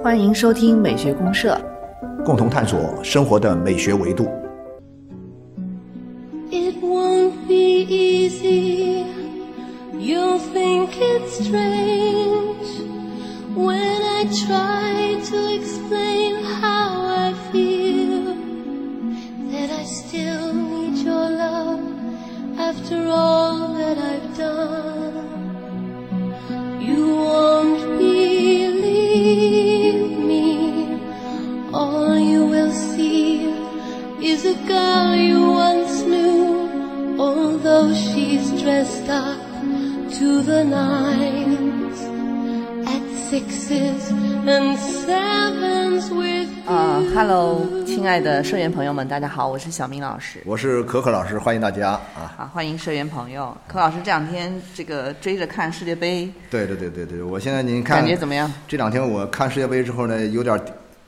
欢迎收听美学公社，共同探索生活的美学维度。大家好，我是小明老师。我是可可老师，欢迎大家啊！啊，欢迎社员朋友。可老师这两天这个追着看世界杯，对对对对对，我现在您看感觉怎么样？这两天我看世界杯之后呢，有点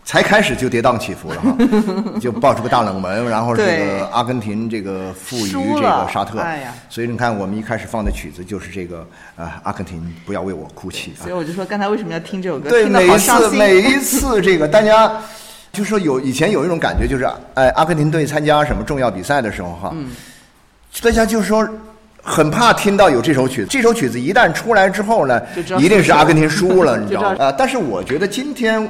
才开始就跌宕起伏了哈，就爆出个大冷门，然后这个阿根廷这个负于这个沙特，哎呀所以你看我们一开始放的曲子就是这个啊，阿根廷不要为我哭泣啊所以。我就说刚才为什么要听这首歌？对，每一次。每一次这个大家就说有以前有一种感觉，就是哎，阿根廷队参加什么重要比赛的时候哈，嗯大家就是说。很怕听到有这首曲子，这首曲子一旦出来之后呢一定是阿根廷输了，你知道就知？道吗啊，但是我觉得今天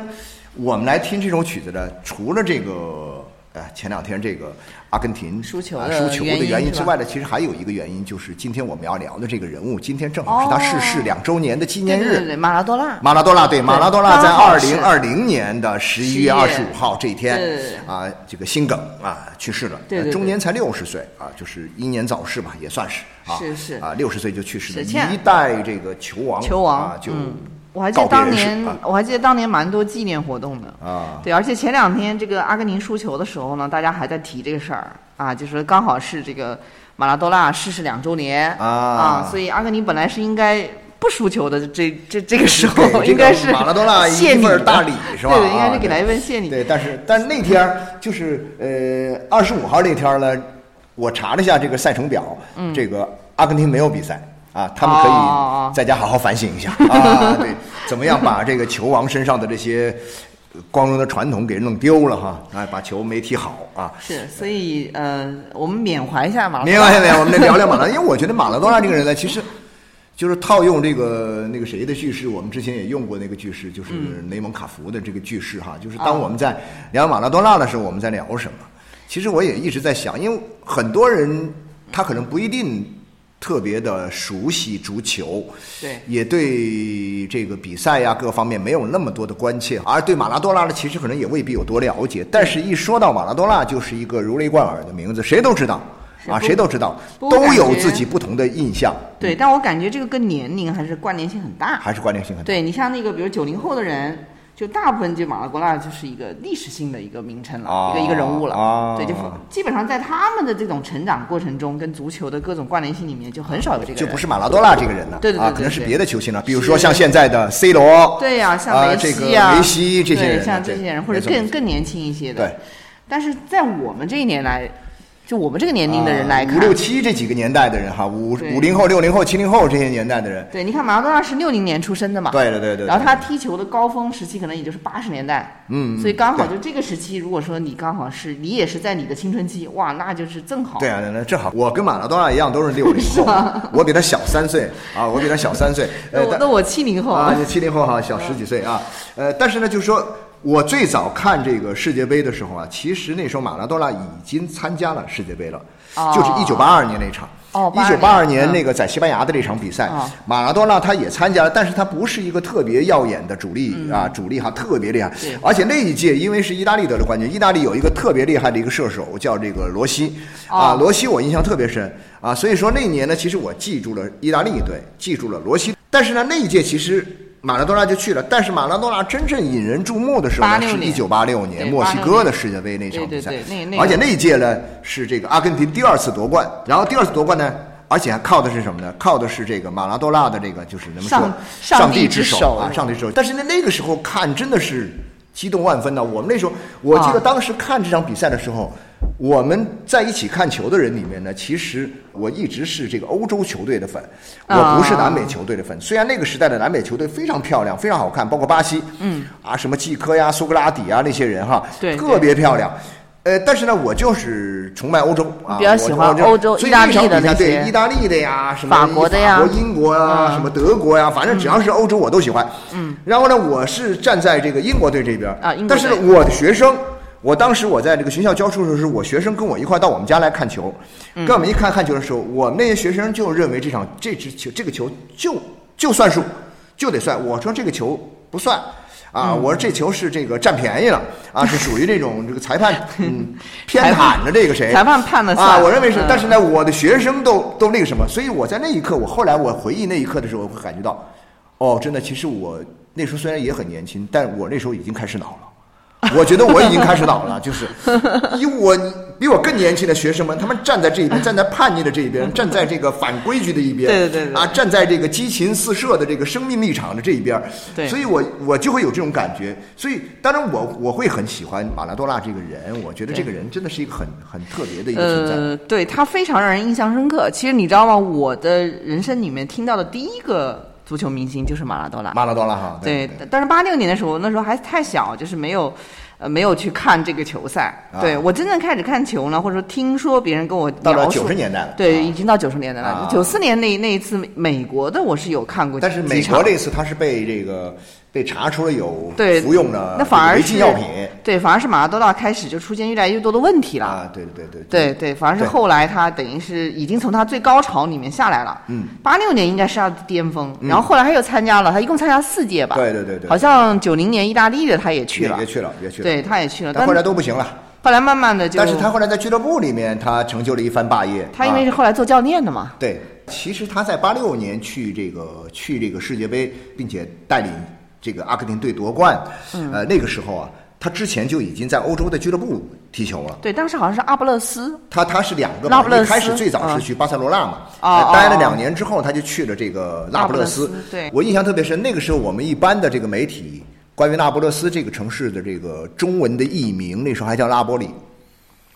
我们来听这首曲子呢，除了这个哎前两天这个阿根廷输球输球的原因之外呢，其实还有一个原因，就是今天我们要聊的这个人物，今天正好是他逝世哦两周年的纪念日。对对对对，马拉多纳。马拉多纳对马拉多纳在二零二零年的十一月11二月十五号这一天啊，这个心梗啊去世了，对对对呃终年才六十岁啊，就是英年早逝吧，也算是啊，是是啊，六十岁就去世了，一代这个球王球王啊就嗯我还记得当年啊，我还记得当年蛮多纪念活动的。啊。对，而且前两天这个阿根廷输球的时候呢，大家还在提这个事儿啊，就是刚好是这个马拉多纳逝世两周年啊。所以阿根廷本来是应该不输球的，这这这个时候 应该是马拉多纳一份大礼是吧？对，应该啊是给他一份谢礼。对，但是但是那天就是呃二十五号那天呢，我查了一下这个赛程表，这个阿根廷没有比赛啊，他们可以在家好好反省一下 啊，对，怎么样把这个球王身上的这些呃光荣的传统给弄丢了哈，啊，把球没踢好啊。是，所以呃，我们缅怀一下马拉多明纳。白没有？我们来聊聊马拉，因为我觉得马拉多纳这个人呢，其实就是套用这个那个谁的句式，我们之前也用过那个句式，就是雷蒙卡福的这个句式哈，就是当我们在聊马拉多纳的时候，我们在聊什么？其实我也一直在想，因为很多人他可能不一定特别的熟悉足球，对也对这个比赛呀、各方面没有那么多的关切，而对马拉多纳呢，其实可能也未必有多了解。但是，一说到马拉多纳，就是一个如雷贯耳的名字，谁都知道啊，谁都知道，都有自己不同的印象，对，但我感觉这个跟年龄还是关联性很大。还是关联性很大。对你像那个，比如九零后的人，就大部分就马拉多纳就是一个历史性的一个名称了，啊一个一个人物了。啊对，就基本上在他们的这种成长过程中，跟足球的各种关联性里面，就很少有这个人。就不是马拉多纳这个人了，啊，对对对对可能是别的球星了，比如说像现在的 C 罗，对呀、像梅啊这个西呀、梅西这些人对，像这些人，或者更更年轻一些的。对。但是在我们这一年来，就我们这个年龄的人来看，啊五六七这几个年代的人哈，五五零后、六零后、七零后这些年代的人，对，你看马拉多纳是六零年出生的嘛，对对对对。然后他踢球的高峰时期可能也就是八十年代，嗯所以刚好就这个时期，如果说你刚好是你也是在你的青春期，哇，那就是正好。对啊，那正好，我跟马拉多纳一样都是六零后，我比他小三岁啊，我比他小三岁。那我七零后啊，七零后哈，小十几岁啊。呃，但是呢，就是说我最早看这个世界杯的时候啊，其实那时候马拉多纳已经参加了世界杯了，哦。就是一九八二年那场。哦一九八二82年年那个在西班牙的这场比赛，哦。马拉多纳他也参加了，但是他不是一个特别耀眼的主力、啊，主力哈特别厉害。而且那一届因为是意大利得了冠军，意大利有一个特别厉害的一个射手叫这个罗西。啊，哦罗西我印象特别深。啊，所以说那一年呢，其实我记住了意大利队，记住了罗西，但是呢那一届其实。马拉多纳就去了，但是马拉多纳真正引人注目的时候呢，是一九八六年墨西哥的世界杯那场比赛。对对对那那，而且那一届呢是这个阿根廷第二次夺冠，然后第二次夺冠呢，而且还靠的是什么呢？靠的是这个马拉多纳的这个就是能说上上帝之手啊，上帝之手。但是那，那个时候看真的是激动万分呢。我们那时候，我记得啊当时看这场比赛的时候，我们在一起看球的人里面呢，其实我一直是这个欧洲球队的粉，我不是南美球队的粉。虽然那个时代的南美球队非常漂亮，非常好看，包括巴西，嗯，啊，什么季科呀、苏格拉底啊那些人哈，对特别漂亮。呃，但是呢，我就是崇拜欧洲啊，比较喜欢欧洲所以意大利那场比赛的那些对意大利的呀，什么法国的呀英国啊，嗯什么德国呀，反正只要是欧洲我都喜欢。嗯，然后呢，我是站在这个英国队这边啊但是呢我的学生，我当时我在这个学校教书的时候，我学生跟我一块到我们家来看球，嗯跟我们一看看球的时候，我们那些学生就认为这场这支球这个球就就算数，就得算。我说这个球不算。啊，嗯我说这球是这个占便宜了啊，是属于这种这个裁判 嗯偏袒着这个谁？裁判判了算啊，我认为是嗯，但是呢，我的学生都都那个什么，所以我在那一刻，我后来我回忆那一刻的时候，我会感觉到，哦，真的，其实我那时候虽然也很年轻，但我那时候已经开始恼了。我觉得我已经开始老了，就是以我比我更年轻的学生们，他们站在这一边，站在叛逆的这一边，站在这个反规矩的一边，对对对对啊，站在这个激情四射的这个生命立场的这一边，对所以我我就会有这种感觉。所以当然我我会很喜欢马拉多纳这个人，我觉得这个人真的是一个很很特别的一个存在。呃，对他非常让人印象深刻。其实你知道吗？我的人生里面听到的第一个足球明星就是马拉多纳。马拉多纳哈，对对，但是八六年的时候，那时候还太小，就是没有，呃，没有去看这个球赛。啊对我真正开始看球呢，或者说听说别人跟我到了九十年代了，对，啊已经到九十年代了啊。九四年那那一次美国的，我是有看过但是美国这次他是被这个被查出了有服用的那反而违是禁药品对，反而是马拉多纳开始就出现越来越多的问题了。啊，对对对对对，反而是后来他等于是已经从他最高潮里面下来了。嗯，八六年应该是他的巅峰，然后后来他又参加了，他一共参加四届吧。对对对对好像九零年意大利的他也去了也也，去了也去了，对，他也去了，但但后来都不行了。后来慢慢的就，但是他后来在俱乐部里面，他成就了一番霸业。他因为是啊后来做教练的嘛，对，其实他在八六年去这个去这个世界杯，并且带领这个阿根廷队夺冠，嗯。呃，那个时候啊，他之前就已经在欧洲的俱乐部踢球了。对，当时好像是阿布勒斯，他他是两个一开始最早是去巴塞罗那嘛，哦哦呃待了哦两年之后，他就去了这个那不勒斯。勒斯对。我印象特别深，那个时候我们一般的这个媒体关于那不勒斯这个城市的这个中文的译名，那时候还叫拉波里。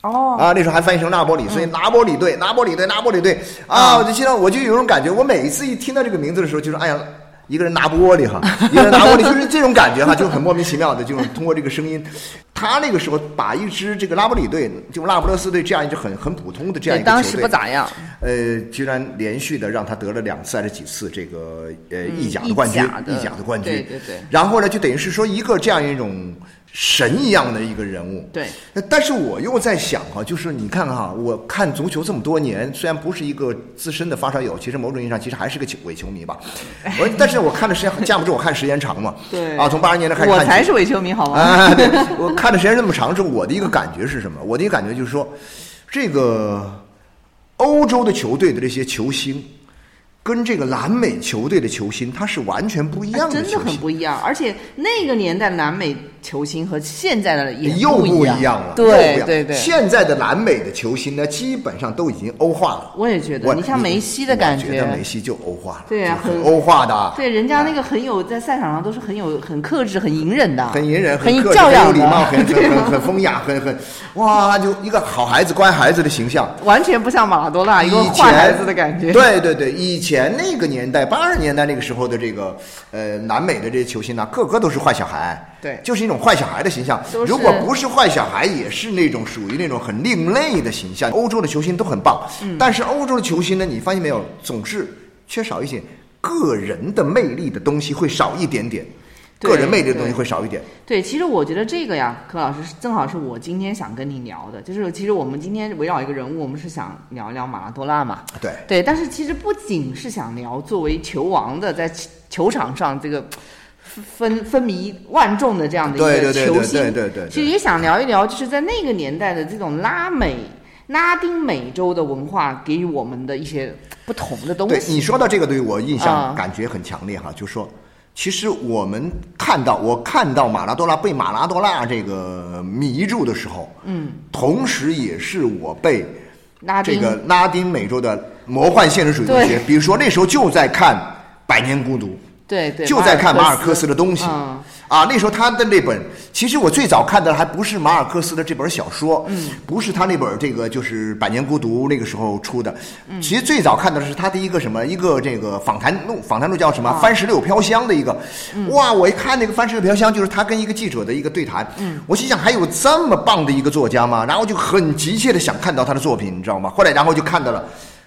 哦，啊，那时候还翻译成那波里，所以拿波里队、拿波里队、拿波里队。啊，我就现在我就有种感觉，我每一次一听到这个名字的时候，就是哎呀，一个人拿玻璃哈，一个人拿玻璃，就是这种感觉哈，就很莫名其妙的，就是通过这个声音，他那个时候把一支这个拉布里队，就拉布勒斯队这样一支很很普通的这样，一个球队，当时不咋样，呃，居然连续的让他得了两次还是几次这个呃意甲的冠军，意甲的冠军，对对对。然后呢，就等于是说一个这样一种神一样的一个人物，对。呃但是我又在想哈、就是你看哈、我看足球这么多年，虽然不是一个资深的发烧友，其实某种意义上其实还是个球伪球迷吧。我但是我看的时间架不住我看时间长嘛，对啊，从八十年代开始看起，我才是伪球迷，好吗？啊，对，我看的时间这么长之后，我的一个感觉是什么？我的一个感觉就是说，这个欧洲的球队的这些球星，跟这个南美球队的球星，他是完全不一样的真的。很不一样，而且那个年代南美球星和现在的也又不不一样。了，对对对，现在的南美的球星呢，基本上都已经欧化了。我也觉得，你像梅西的感我觉得梅西就欧化了，对啊很很欧化的，对，人家那个很有在赛场上都是很有很克制、很隐忍的，很隐忍、很、教养很有礼貌、很 对很很很风雅、很很哇，就一个好孩子、乖孩子的形象。完全不像马拉多纳一个坏孩子的感觉。对对对，以前那个年代，八十年代那个时候的这个呃南美的这些球星呢，个个都是坏小孩，对就是一种坏小孩的形象如果不是坏小孩，也是那种属于那种很另类的形象。欧洲的球星都很棒，嗯但是欧洲的球星呢，你发现没有，总是缺少一些个人的魅力的东西，会少一点点。对个人魅力的东西会少一点。对，其实我觉得这个呀，柯老师正好是我今天想跟你聊的，就是其实我们今天围绕一个人物，我们是想聊一聊马拉多纳嘛。对，对，但是其实不仅是想聊作为球王的在球场上这个分分迷万众的这样的一个球星，对对对对其实也想聊一聊，就是在那个年代的这种拉美。拉丁美洲的文化给予我们的一些不同的东对西。你说到这个，对我印象啊感觉很强烈哈，就说。其实我们看到，我看到马拉多纳被马拉多纳这个迷住的时候，嗯，同时也是我被这个拉丁美洲的魔幻现实主义东西对，比如说那时候就在看《百年孤独》，对对，就在看马尔克克斯的东西。嗯啊，那时候他的那本，其实我最早看的还不是马尔克斯的这本小说，嗯，不是他那本这个就是《百年孤独》那个时候出的，嗯，其实最早看到的是他的一个什么一个这个访谈录，访谈录叫什么《番石榴飘香》的一个，哇，我一看那个《番石榴飘香》，就是他跟一个记者的一个对谈，嗯，我心想还有这么棒的一个作家吗？然后就很急切的想看到他的作品，你知道吗？后来然后就看到了。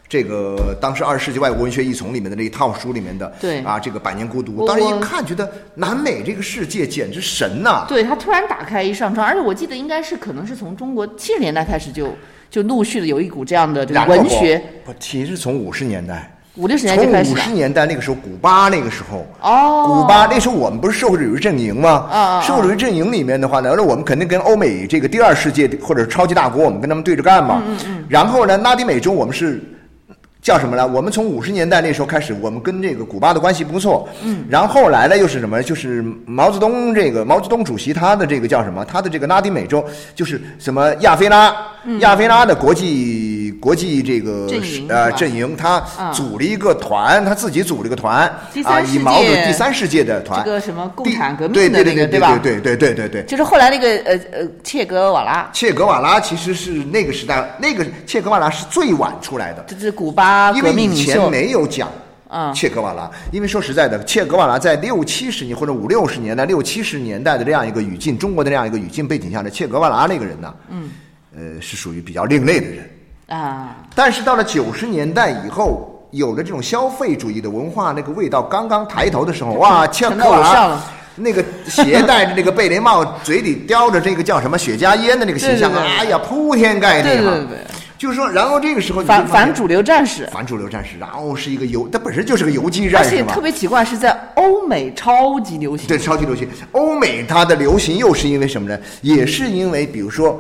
这个当时二十世纪外国文学译丛里面的那一套书里面的，对啊，这个《百年孤独》，当时一看觉得南美这个世界简直神呐、对他突然打开一扇窗，而且我记得应该是可能是从中国七十年代开始就就陆续的有一股这样的这个文学，不，其实从五十年代，五六十年代就开始五十。年代那个时候，古巴那个时候，哦，古巴那时候我们不是社会主义阵营吗？啊社会主义阵营里面的话呢，那我们肯定跟欧美这个第二世界或者超级大国，我们跟他们对着干嘛。嗯嗯然后呢，拉丁美洲我们是。叫什么呢？我们从五十年代那时候开始，我们跟这个古巴的关系不错。嗯，然后后来呢，又是什么？就是毛泽东这个毛泽东主席他的这个叫什么？他的这个拉丁美洲就是什么亚非拉，亚非拉的国际国际这个呃阵营，他嗯组了一个团，他自己组了一个团啊，以毛主第三世界的团，这个什么共产革命对的对对对那个吧？对对对对对。就是后来那个呃呃切格瓦拉，切格瓦拉其实是那个时代，那个切格瓦拉是最晚出来的，这是古巴因为革命以前。没有讲嗯切格瓦拉，因为说实在的，切格瓦拉在六七十年或者五六十年代、六七十年代的这样一个语境，中国的这样一个语境背景下的切格瓦拉那个人呢，嗯，呃，是属于比较另类的人。啊，但是到了九十年代以后，有了这种消费主义的文化那个味道刚刚抬头的时候，哇，切成格瓦拉那个携带着那个贝雷帽，嘴里叼着这个叫什么雪茄烟的那个形象，对对对哎呀，铺天盖地哈。对对对对就是说，然后这个时候你反反主流战士，反主流战士，然后是一个游，它本身就是个游击战士嘛而且特。别奇怪是在欧美超级流行。对，超级流行。欧美它的流行又是因为什么呢？也是因为，比如说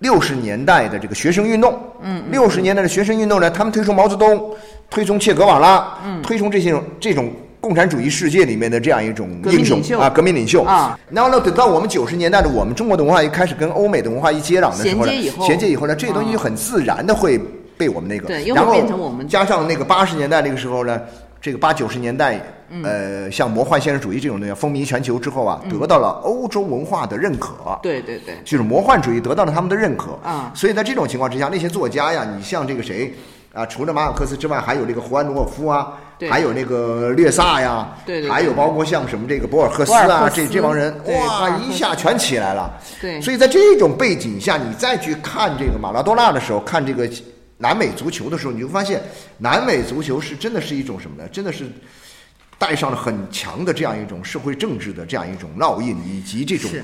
六十年代的这个学生运动，嗯，六十年代的学生运动呢，他们推崇毛泽东，推崇切格瓦拉，嗯，推崇这些这种共产主义世界里面的这样一种英雄啊，革命领袖。啊。然后呢，等到我们九十年代的我们中国的文化一开始跟欧美的文化一接壤的时候呢，衔接以后。衔接以后呢，这些东西就很自然的会被我们那个，对然后变成我们加上那个八十年代那个时候呢，这个八九十年代，嗯。呃，像魔幻现实主义这种东西风靡全球之后啊，得到了欧洲文化的认可。对对对，就是魔幻主义得到了他们的认可。啊。所以在这种情况之下，那些作家呀，你像这个谁啊，除了马尔克斯之外，还有这个胡安诺夫啊，还有那个略萨呀，对对对。还有包括像什么这个博尔赫斯啊，这这帮人，哇，一下全起来了。对。所以在这种背景下，你再去看这个马拉多纳的时候，看这个南美足球的时候，你就发现南美足球是真的是一种什么呢？真的是带上了很强的这样一种社会政治的这样一种烙印，以及这种是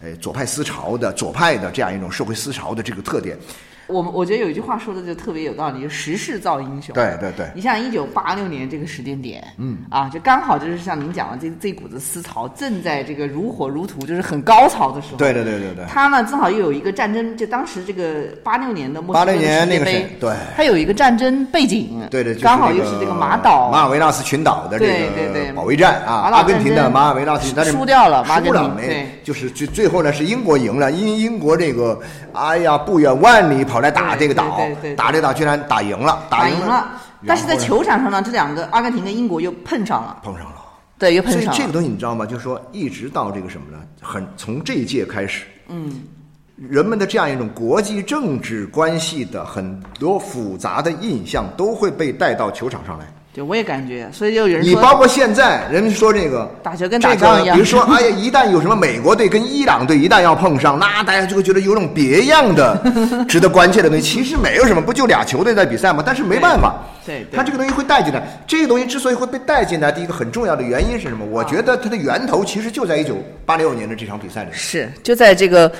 呃左派思潮的左派的这样一种社会思潮的这个特点。我们我觉得有一句话说的就特别有道理，就时势造英雄。对对对你像一九八六年这个时间点，嗯啊，就刚好就是像您讲的这这股子思潮正在这个如火如荼，就是很高潮的时候。对对对对对。他呢正好又有一个战争，就当时这个八六年的墨西哥的86年那个谁杯，对他有一个战争背景，对对，就是刚好又是这个马岛，马尔维纳斯群岛的这对对对个保卫战啊，阿根廷的马尔维纳斯群岛输掉了输了没对就是最最后呢是英国赢了，因英国这个哎呀不远万里跑来打这个岛打这个岛居然打赢了，赢打赢了。但是在球场上呢，这两个阿根廷跟英国又碰上了，碰上了。对，又碰上了。这个东西你知道吗？就是说，一直到这个什么呢？很从这一届开始，嗯，人们的这样一种国际政治关系的很多复杂的印象都会被带到球场上来。对，我也感觉，所以就有人说，你包括现在，人们说这个打球跟打仗一样这个比如说，哎呀，一旦有什么美国队跟伊朗队一旦要碰上，那大家就会觉得有种别样的 值得关切的东西。其实没有什么，不就俩球队在比赛吗？但是没办法，对对对它这个东西会带进来。这个东西之所以会被带进来，第一个很重要的原因是什么？我觉得它的源头其实就在一九八六年的这场比赛里。是就在这个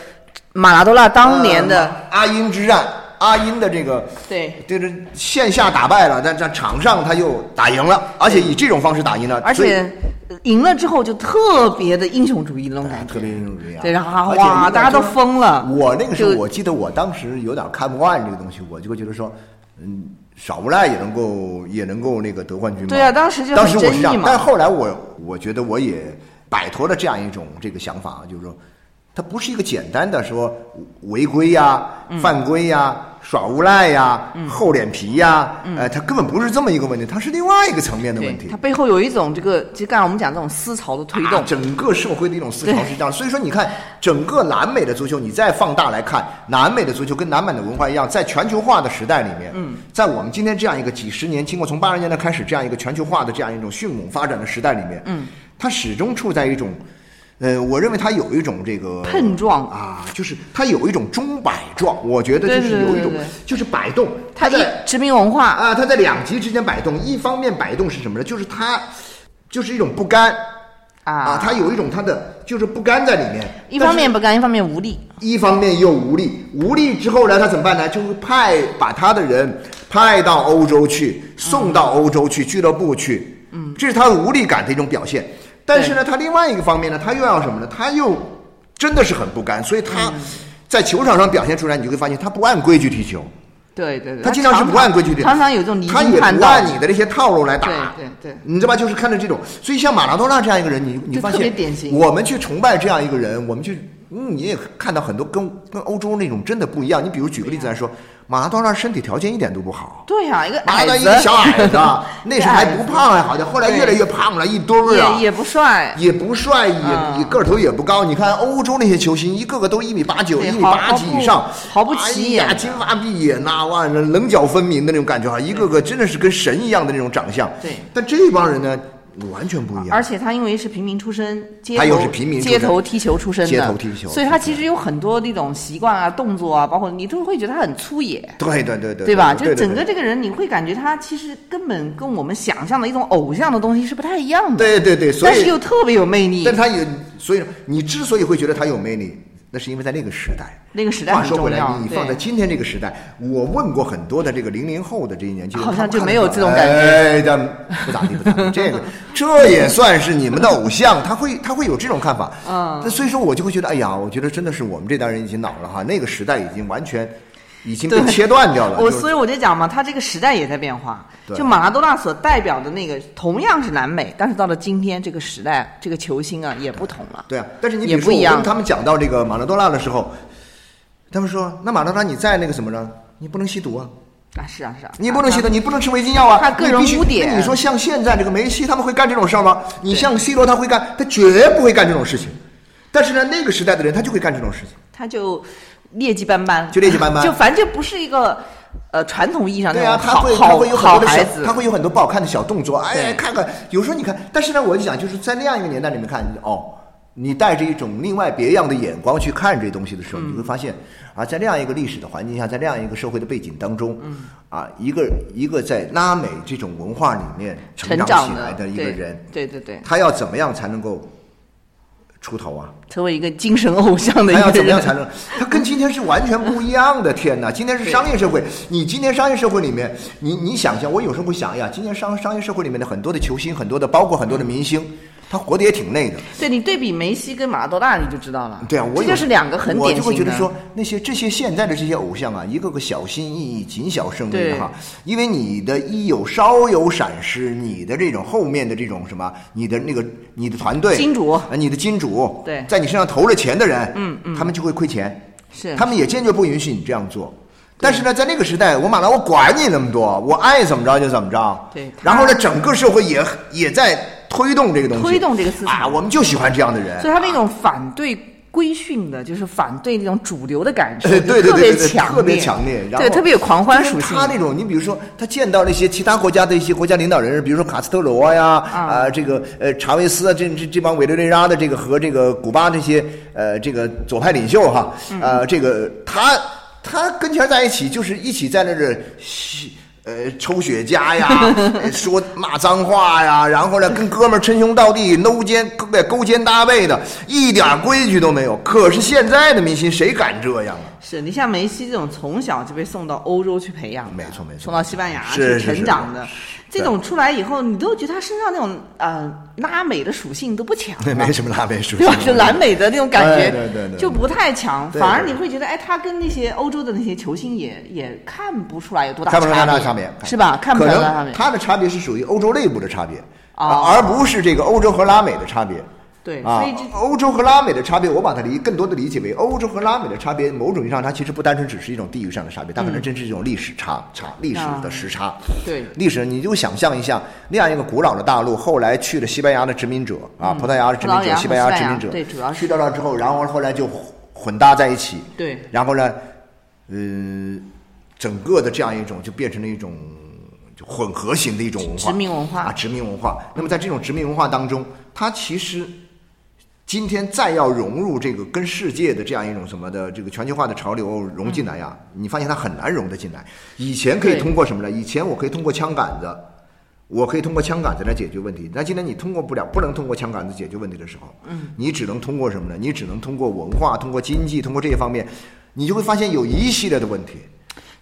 马拉多纳当年的、呃阿英之战，阿音的这个对，就是线下打败了，但在场上他又打赢了，而且以这种方式打赢了，而且呃赢了之后就特别的英雄主义那种感觉，特别英雄主义啊！对，然后哇，大家都疯了。我那个时候，我记得我当时有点看不惯这个东西，我就会觉得说，嗯，耍无赖也能够也能够那个得冠军嘛。对啊当时就当时我是这样但后来我我觉得我也摆脱了这样一种这个想法，就是说。它不是一个简单的说违规呀、嗯犯规呀、耍无赖呀、嗯厚脸皮呀，呃，他根本不是这么一个问题，它是另外一个层面的问题，它。背后有一种这个，就刚才我们讲这种思潮的推动啊，，整个社会的一种思潮对是这样。所以说，你看整个南美的足球，你再放大来看，南美的足球跟南美的文化一样，在全球化的时代里面，嗯，在我们今天这样一个几十年，经过从八十年代开始这样一个全球化的这样一种迅猛发展的时代里面，嗯，它始终处在一种。呃，我认为它有一种这个碰撞啊，就是它有一种钟摆状，我觉得就是有一种就是摆动，它在殖民文化，啊，它在两极之间摆动。一方面摆动是什么呢？就是它就是一种不甘啊，它有一种它的就是不甘在里面。一方面不甘，一方面无力。一方面又无力，无力之后呢，他怎么办呢？就会派把他的人派到欧洲去，送到欧洲去，俱乐部去。嗯，这是他的无力感的一种表现。但是呢，他另外一个方面呢，他又要什么呢？他又真的是很不甘，所以他嗯在球场上表现出来，你就会发现他不按规矩踢球。对对对，他经常是不按规矩的，常常有这种离他也经叛道。不按你的那些套路来打，对对对你知道吧？就是看着这种，所以像马拉多纳这样一个人，你你发现我们去崇拜这样一个人，我们去，嗯，你也看到很多跟跟欧洲那种真的不一样。你比如举个例子来说，马拉多纳身体条件一点都不好。对呀、一个马拉矮子，多一个小矮子，那时候还不胖还好像，后来越来越胖了，一堆儿啊也。也不帅，也不帅，也嗯也个头也不高。你看欧洲那些球星，一个个都一米八九、一米八几以上，毫不起呀，金发碧眼呐，哇，棱角分明的那种感觉哈，一个个真的是跟神一样的那种长相。对但这帮人呢，完全不一样而。且他因为是平民出身，街头他又是平民街头踢球出身的，街头踢球所以他其实有很多那种习惯啊、动作啊，包括你都会觉得他很粗野。对对对对，对吧？就整个这个人，你会感觉他其实根本跟我们想象的一种偶像的东西是不太一样的，对对对，所但是又特别有魅力但。他也，所以你之所以会觉得他有魅力，那是因为在那个时代。那个时代话说回来你放在今天这个时代，我问过很多的这个零零后的这些年轻人，好像就没有这种感觉哎，这不咋地，不咋地。这个 这也算是你们的偶像，他会他会有这种看法。嗯那所以说我就会觉得，哎呀，我觉得真的是我们这代人已经老了哈，那个时代已经完全已经被切断掉了。我所以我就讲嘛，他这个时代也在变化。对就马拉多纳所代表的那个同样是南美，但是到了今天这个时代，这个球星啊也不同了。对啊，但是你比如说我跟他们讲到这个马拉多纳的时候，他们说，那马拉多纳你在那个什么呢？你不能吸毒啊。啊，是啊是啊，你不能吸毒，你不能吃违禁药啊！他个人污点那你说像现在这个梅西，他们会干这种事儿吗？你像 C 罗，他会干，他绝不会干这种事情。但是呢，那个时代的人，他就会干这种事情。他就劣迹斑斑，就劣迹斑斑。就反正就不是一个呃传统意义上那对啊，种好他会他好会有很多的孩子，他会有很多不好看的小动作。哎，看看，有时候你看，但是呢，我就想，就是在那样一个年代里面看，哦，你带着一种另外别样的眼光去看这东西的时候，嗯。你会发现，啊，在那样一个历史的环境下，在那样一个社会的背景当中，嗯，啊，一个一个在拉美这种文化里面成长起来的一个对。人，对对对，他要怎么样才能够出头啊？成为一个精神偶像的一他要，怎么样才能？他跟今天是完全不一样的。天哪，今天是商业社会。你今天商业社会里面，你你想象，我有时候会想哎呀，今天商商业社会里面的很多的球星，很多的包括很多的明星，他活得也挺累的。对你对比梅西跟马拉多纳，你就知道了。对啊，我有这就是两个很典型的。会觉得说，那些这些现在的这些偶像啊，一个个小心翼翼、谨小慎微的哈，因为你的一有稍有闪失，你的这种后面的这种什么，你的那个你的团队金主啊，你的金主，对在你身上投了钱的人，嗯嗯他们就会亏钱，是他们也坚决不允许你这样做。但是呢，在那个时代，我马拉我管你那么多，我爱怎么着就怎么着。对然后呢，整个社会也也在推动这个东西，推动这个思想啊，我们就喜欢这样的人。所以他那种反对规训的，就是反对那种主流的感受，呃对特别对对对，强烈，特别强烈，然后对，特别有狂欢属性。他那种，你比如说，他见到那些其他国家的一些国家领导人，比如说卡斯特罗呀，啊、这个呃查韦斯啊，这这这帮委内瑞拉的这个和这个古巴这些呃这个左派领袖哈，嗯呃这个他他跟前在一起，就是一起在那儿吸呃抽雪茄呀，呃 说骂脏话呀，然后呢跟哥们儿称兄道弟，搂肩勾勾肩搭背的，一点规矩都没有。可是现在的明星谁敢这样啊？是你像梅西这种从小就被送到欧洲去培养的，没错没错送到西班牙去成长的，是这种出来以后，你都觉得他身上那种呃拉美的属性都不强了，没什么拉美属 对性吧？，就南美的那种感觉，哎对对对就不太强，反而你会觉得，哎，他跟那些欧洲的那些球星也也看不出来有多大看不出来差别，是吧？看不可出来差别。能它的差别是属于欧洲内部的差别，哦啊而不是这个欧洲和拉美的差别。对，啊所以这，欧洲和拉美的差别，我把它理更多的理解为欧洲和拉美的差别，某种意义上它其实不单纯只是一种地域上的差别，它可能真是一种历史差差历史的时差。对历史，你就想象一下那样一个古老的大陆，后来去了西班牙的殖民者啊，葡萄牙的殖民者，西班牙殖民者，对主要是去到那之后，然后后来就混搭在一起，对然后呢，呃，整个的这样一种就变成了一种就混合型的一种文化，殖民文化啊，殖民文化。那么在这种殖民文化当中，它其实今天再要融入这个跟世界的这样一种什么的这个全球化的潮流融进来呀，你发现它很难融得进来。以前可以通过什么呢？以前我可以通过枪杆子。我可以通过枪杆子来解决问题，那今天你通过不了，不能通过枪杆子解决问题的时候，嗯，你只能通过什么呢？你只能通过文化、通过经济、通过这些方面，你就会发现有一系列的问题。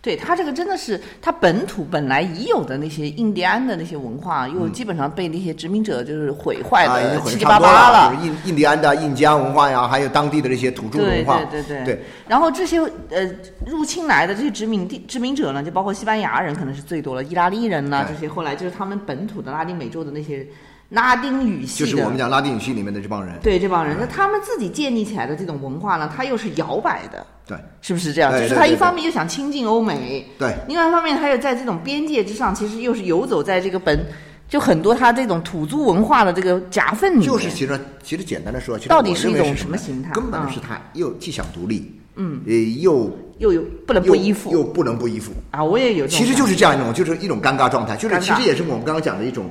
对他这个真的是他本土本来已有的那些印第安的那些文化，又基本上被那些殖民者就是毁坏的七七八八了印印第安的印加文化呀，还有当地的这些土著对文化，对对对。然后这些呃入侵来的这些殖民地殖民者呢，就包括西班牙人可能是最多了，意大利人呐、对这些后来就是他们本土的拉丁美洲的那些拉丁语系的，就是我们讲拉丁语系里面的这帮人，对这帮人，那他们自己建立起来的这种文化呢，它又是摇摆的，对。是不是这样？就是他一方面又想亲近欧美，对。另外一方面他又在这种边界之上，其实又是游走在这个本，就很多他这种土著文化的这个夹缝里面。就是其实其实简单的说，其实到底是一种什么形态？根本嗯是他又既想独立，嗯，呃，又又有不能不依附。又不能不依附，啊！我也有其实就是这样一种，就是一种尴尬状态，就是其实也是我们刚刚讲的一种，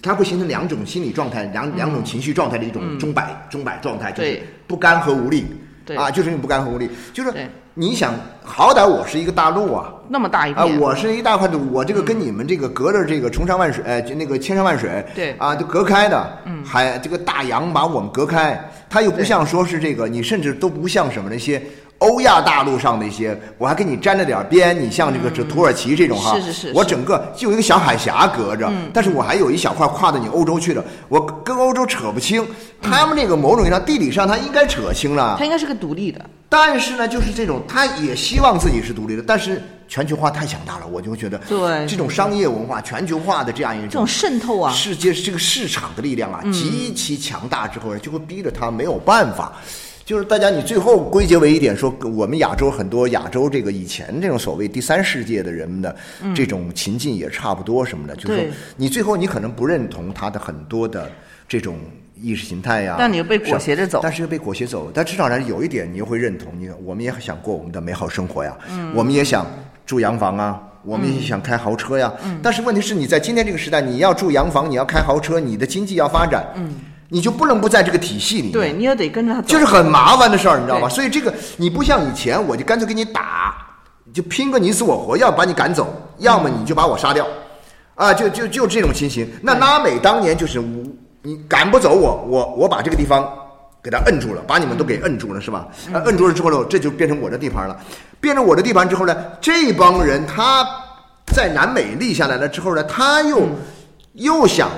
它会形成两种心理状态，两两种情绪状态的一种钟摆钟摆状态，就是不甘和无力，对。啊，就是那种不甘和无力，就是你想，好歹我是一个大陆啊，那么大一啊，片，我是一大块土，我这个跟你们这个隔着这个崇山万水，呃，就那个千山万水，对。啊，就隔开的，嗯，还这个大洋把我们隔开，它又不像说是这个，你甚至都不像什么那些欧亚大陆上的一些，我还跟你沾着点边，你像这个这土耳其这种哈，是是是是。我整个就有一个小海峡隔着，但是我还有一小块跨到你欧洲去了，我跟欧洲扯不清，他们这个某种意义上地理上它应该扯清了它，应该是个独立的，但是呢，就是这种，他也希望自己是独立的，但是全球化太强大了，我就觉得，对。这种商业文化全球化的这样一这种渗透啊，世界这个市场的力量啊，极其强大之后呢，就会逼着他没有办法。就是大家，你最后归结为一点说，我们亚洲很多亚洲这个以前这种所谓第三世界的人们的这种情境也差不多什么的，就是说你最后你可能不认同他的很多的这种意识形态呀、但你又被裹挟着走。但是又被裹挟走。但至少呢，有一点你又会认同，你我们也想过我们的美好生活呀，嗯，我们也想住洋房啊。我们也想开豪车呀，嗯，但是问题是你在今天这个时代，你要住洋房，你要开豪车，你的经济要发展，嗯，你就不能不在这个体系里面，对，你也得跟着他走，就是很麻烦的事儿，你知道吗？所以这个你不像以前，我就干脆给你打，就拼个你死我活，要把你赶走，要么你就把我杀掉，啊，就就就这种情形。那拉美当年就是无你赶不走我，我我把这个地方给他摁住了，把你们都给摁住了，是吧？呃，摁住了之后呢，这就变成我的地盘了。变成我的地盘之后呢，这帮人他在南美立下来了之后呢，他又、又想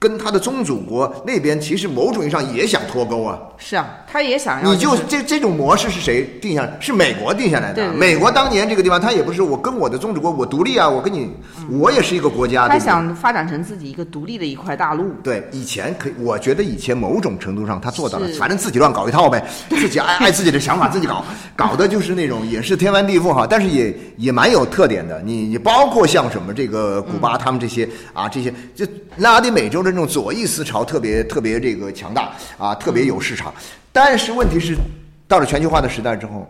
跟他的宗主国那边，其实某种意义上也想脱钩啊。是啊，他也想要，你就这这种模式是谁定下来？是美国定下来的。对对对美国当年这个地方，他也不是我跟我的宗主国我独立啊，我跟你，我也是一个国家。他想发展成自己一个独立的一块大陆，对，以前可以，我觉得以前某种程度上他做到了，反正自己乱搞一套呗，自己爱爱自己的想法自己搞，搞的就是那种也是天翻地覆哈，但是也也蛮有特点的。你你包括像什么这个古巴他们这些啊这些，就拉丁美洲的这种左翼思潮特别特别这个强大啊，特别有市场。但是问题是，到了全球化的时代之后，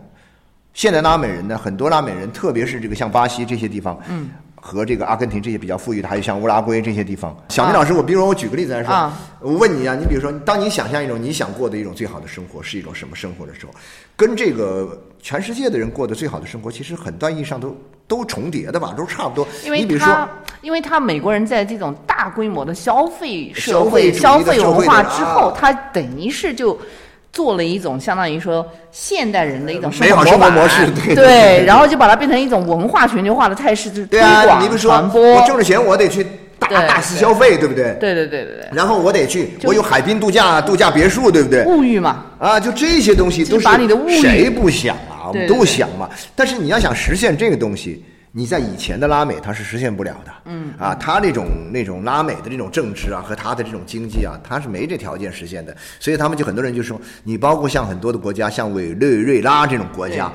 现在拉美人呢，很多拉美人，特别是这个像巴西这些地方，嗯，和这个阿根廷这些比较富裕的，还有像乌拉圭这些地方。小明老师，我比如说我举个例子来说，啊我问你啊，你比如说，当你想象一种你想过的一种最好的生活是一种什么生活的时候，跟这个全世界的人过的最好的生活，其实很大意义上都都重叠的吧，都差不多。因为你比如说他，因为他美国人在这种大规模的消费社会、消费文化之后，啊他等于是就。做了一种相当于说现代人的一种生活模板模式对然后就把它变成一种文化全球化的态势，就是推广、你比如说，传播。我挣了钱，我得去大大肆消费，对不对？对对对对对，然后我得去，我有海滨度假、度假别墅，对不对？物欲嘛，啊，就这些东西就都是把你的物欲谁不想啊？我们都想嘛。但是你要想实现这个东西，你在以前的拉美它是实现不了的。嗯啊，他那种那种拉美的这种政治啊和他的这种经济啊，他是没这条件实现的。所以他们就很多人就说，你包括像很多的国家，像委内瑞拉这种国家。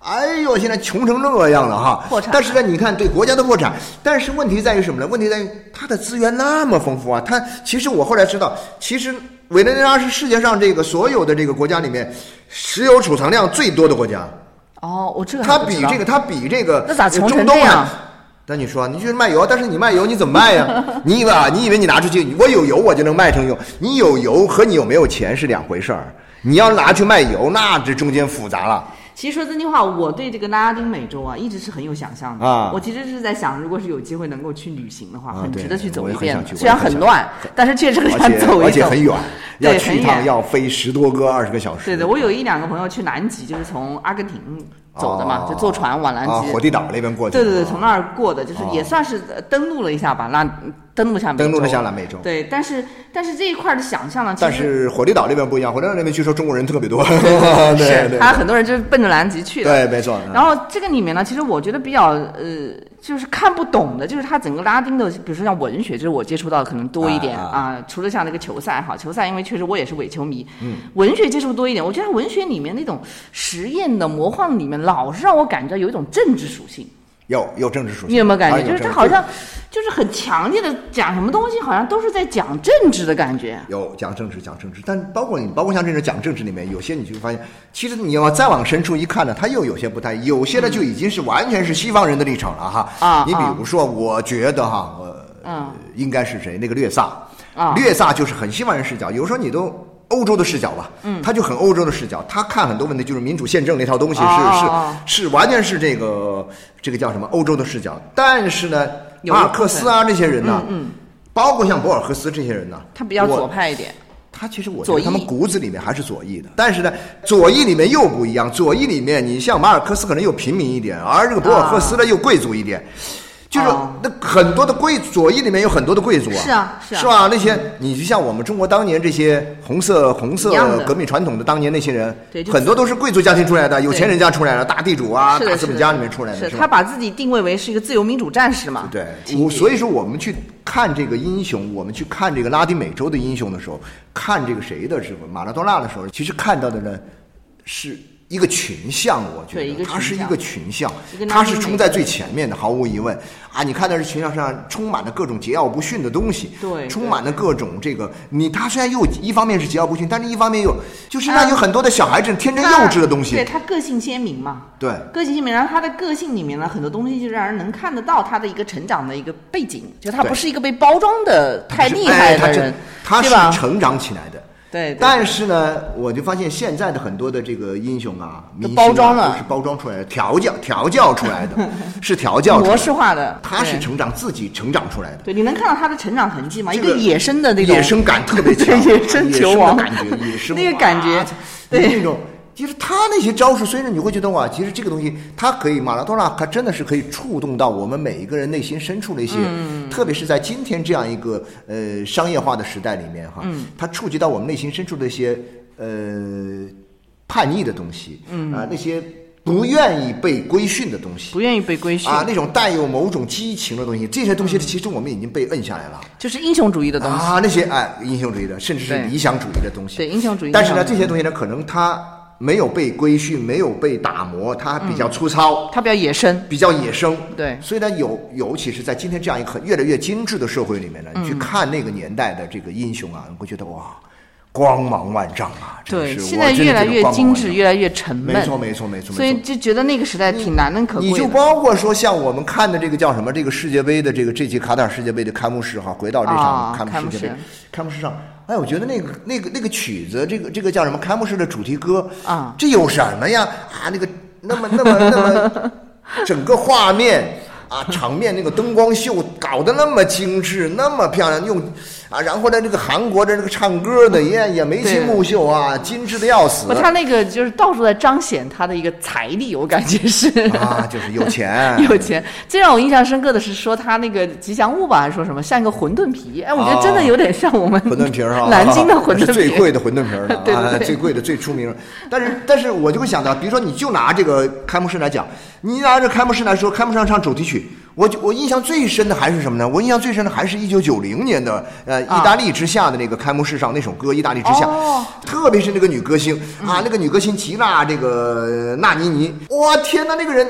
哎呦，现在穷成这样了哈！破产但是呢，你看，对国家的破产，但是问题在于什么呢？问题在于它的资源那么丰富啊！它其实我后来知道，其实委内瑞拉是世界上这个所有的这个国家里面石油储藏量最多的国家。哦，我这个还它不知道比这个，它比这个那咋穷中东成这样啊？那你说，你就是卖油，但是你卖油你怎么卖呀？你以为啊？你以为你拿出去，我有油我就能卖成油？你有油和你有没有钱是两回事儿。你要拿去卖油，那这中间复杂了。其实说真心话，我对这个拉丁美洲啊，一直是很有想象的。啊我其实是在想，如果是有机会能够去旅行的话，啊很值得去走一遍虽然很乱，但是确实很想走一走。而且很远，要对，很去一趟远。要飞十多个二十个小时。对的，我有一两个朋友去南极，就是从阿根廷走的嘛，哦就坐船往南极。啊，火地岛那边过去。对对对，从那儿过的，就是也哦算是呃登陆了一下吧，那登陆下美洲登陆了下南美洲对，但是但是这一块儿的想象呢，其但实是火力岛那边不一样，火力岛那边据说中国人特别多。对 是对他很多人就是奔着南极去的。对，没错。然后这个里面呢，其实我觉得比较呃，就是看不懂的，就是它整个拉丁的，比如说像文学，就是我接触到的可能多一点啊啊、除了像那个球赛哈，球赛因为确实我也是伪球迷，嗯，文学接触多一点，我觉得文学里面那种实验的魔幻里面，老是让我感觉有一种政治属性。有有政治属性，你有没有感觉？就是他好像就是很强烈的讲什么东西，好像都是在讲政治的感觉。有讲政治讲政治，但包括你包括像这种讲政治里面，有些你就会发现，其实你要再往深处一看呢，它又有些不太，有些呢就已经是完全是西方人的立场了哈。啊你比如说，我觉得哈，呃，嗯应该是谁？那个略萨啊略萨就是很西方人视角，有时候你都。欧洲的视角吧，嗯，他就很欧洲的视角，他看很多问题就是民主宪政那套东西是、哦是是完全是这个这个叫什么欧洲的视角，但是呢，马尔克斯啊这些人呢，嗯嗯包括像博尔赫斯这些人呢，他比较左派一点。他其实我觉左翼得他们骨子里面还是左翼的，但是呢，左翼里面又不一样。左翼里面，你像马尔克斯可能又平民一点，而这个博尔赫斯呢又贵族一点。就是哦。那很多的贵左翼里面有很多的贵族啊，是啊是啊。是吧？那些你就像我们中国当年这些红色红色革命传统的当年那些人很多都是贵族家庭出来的，有钱人家出来的，大地主啊、大资本家里面出来的，是他把自己定位为是一个自由民主战士嘛？对，我所以说我们去看这个英雄，我们去看这个拉丁美洲的英雄的时候，看这个谁的时候，马拉多纳的时候，其实看到的呢是一个群像，我觉得他是一个群像他是冲在最前面的，毫无疑问啊！你看的是群像上充满了各种桀骜不驯的东西，对充满了各种这个你他虽然又一方面是桀骜不驯，但是一方面又就是他让有很多的小孩子天真幼稚的东西对，他个性鲜明嘛。对。个性鲜明，然后他的个性里面呢，很多东西就让人能看得到他的一个成长的一个背景，就他不是一个被包装的太厉害的人，他是？成长起来的。对，对。但是呢，我就发现现在的很多的这个英雄啊，明星啊包装了。都是包装出来的，调教调教出来的，是调教模式化的，他是成长自己成长出来的，对，你能看到他的成长痕迹吗？一这个个野生的那种。野生感特别强，对 野生球的感觉，野生 那个感觉对。那种。其实他那些招数，虽然你会觉得哇，其实这个东西，它可以马拉多纳，他真的是可以触动到我们每一个人内心深处的一些，嗯特别是在今天这样一个呃商业化的时代里面哈，嗯它触及到我们内心深处的一些呃叛逆的东西，嗯啊、那些不愿意被规训的东西，不愿意被规训，啊那种带有某种激情的东西，这些东西其实我们已经被摁下来了。就是英雄主义的东西。啊，那些哎，英雄主义的，甚至是理想主义的东西。对英雄主义但是呢，这些东西呢，可能它没有被规训，没有被打磨，它比较粗糙，他比较野生，比较野生。对所以呢，有尤其是在今天这样一个很越来越精致的社会里面呢，去看那个年代的这个英雄啊，你会觉得哇，光芒万丈啊！对，是现在我越来越精致，越来越沉闷。没错，没错，没错，所以。就觉得那个时代挺难能可贵的。你就包括说像我们看的这个叫什么这个世界杯的这个这届卡塔尔世界杯的开幕式哈，回到这啊场开幕世界杯开幕式，开幕式上，哎，我觉得那个那个那个曲子，这个这个叫什么开幕式的主题歌啊这有什么呀？啊，那个那么那么那么 整个画面啊，场面那个灯光秀搞得那么精致，那么漂亮，用啊，然后呢，这个韩国的这个唱歌的也也眉清目秀啊，精致的要死不，。他那个就是到处在彰显他的一个财力，我感觉是。啊，就是有钱，有钱，最让我印象深刻的是说他那个吉祥物吧，还是说什么像一个馄饨皮？哎，我觉得真的有点像我们馄饨皮儿哈，南京的馄饨皮，是 最贵的馄饨皮儿 了，对对啊，对最贵的、最出名。但是，但是我就会想到，比如说，你就拿这个开幕式来讲，你拿着开幕式来说，开幕式上唱主题曲，我就我印象最深的还是什么呢？我印象最深的还是一九九零年的呃意大利之下的那个开幕式上那首歌《意大利之夏》，哦特别是那个女歌星啊，那个女歌星吉娜这个呃纳尼尼，哇天呐，那个人。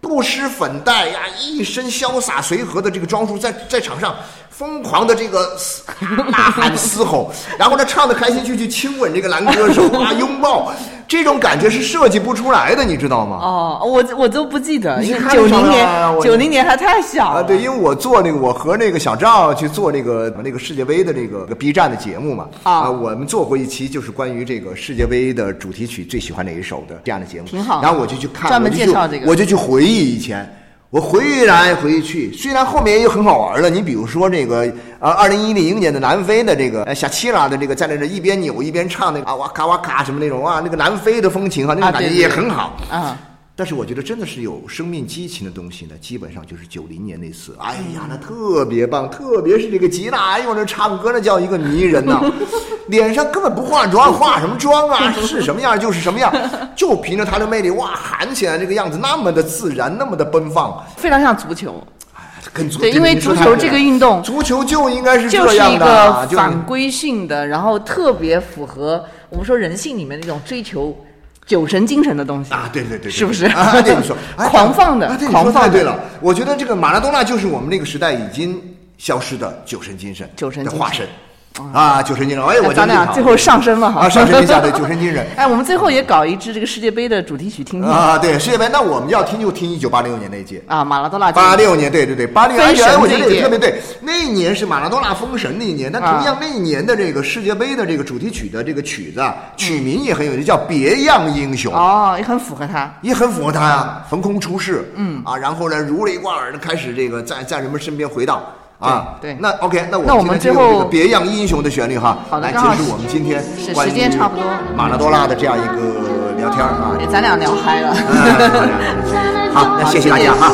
不施粉黛呀，一身潇洒随和的这个装束，在在场上疯狂的这个嘶 呐喊嘶吼，然后呢唱的开心就去亲吻这个男歌手 啊，拥抱，这种感觉是设计不出来的，你知道吗？哦，我我都不记得，因为九零年我九零年还太小啊，了。对，因为我做那个，我和那个小赵去做那个那个世界杯的这个 B 站的节目嘛，啊我们做过一期就是关于这个世界杯的主题曲最喜欢哪一首的这样的节目，挺好然后我就去看，专门我就去介绍这个我就去回忆以前。我回来回去，虽然后面也有很好玩的，你比如说这个啊，二零一零年的南非的这个呃夏奇拉的这个在那这一边扭一边唱那个啊哇咔哇咔什么那种啊，那个南非的风情啊，那种感觉也很好。啊，但是我觉得真的是有生命激情的东西呢，基本上就是九零年那次，哎呀，那特别棒，特别是这个吉娜，哎呦，那唱歌那叫一个迷人呐、脸上根本不化妆，化什么妆啊？是什么样就是什么样，就凭着她的魅力，哇，喊起来这个样子那么的自然，那么的奔放，非常像足球，跟足对，因为足球这个运动足球就应该是这样的，个就是。一个反规性的，然后特别符合我们说人性里面那种追求酒神精神的东西。啊，对对对对，是不是？啊，对你说，哎狂放的啊对，你狂放对了。我觉得这个马拉多纳就是我们那个时代已经消失的酒神精神，酒神的化身啊，酒神精神。哎，我咱俩最后上升了哈，啊，上升一下对酒神精神。哎，我们最后也搞一支这个世界杯的主题曲听听啊，对世界杯，那我们要听就听一九八六年那一届。啊，马拉多纳八六年，对对对，八六年，哎我觉得也特别对。那一年是马拉多纳封神那一年，但啊同样那一年的这个世界杯的这个主题曲的这个曲子啊，曲名也很有意思，叫《别样英雄》。哦，也很符合他。也很符合他呀，横空出世，嗯啊，然后呢，如雷贯耳的开始这个在在人们身边回荡啊，对对。那 OK，那我那我们最后这个别样英雄的旋律哈，来好的刚好结束我们今天时间差不多。马拉多纳的这样一个聊天啊，哎，咱俩聊嗨了。嗯好，那谢谢大家哈。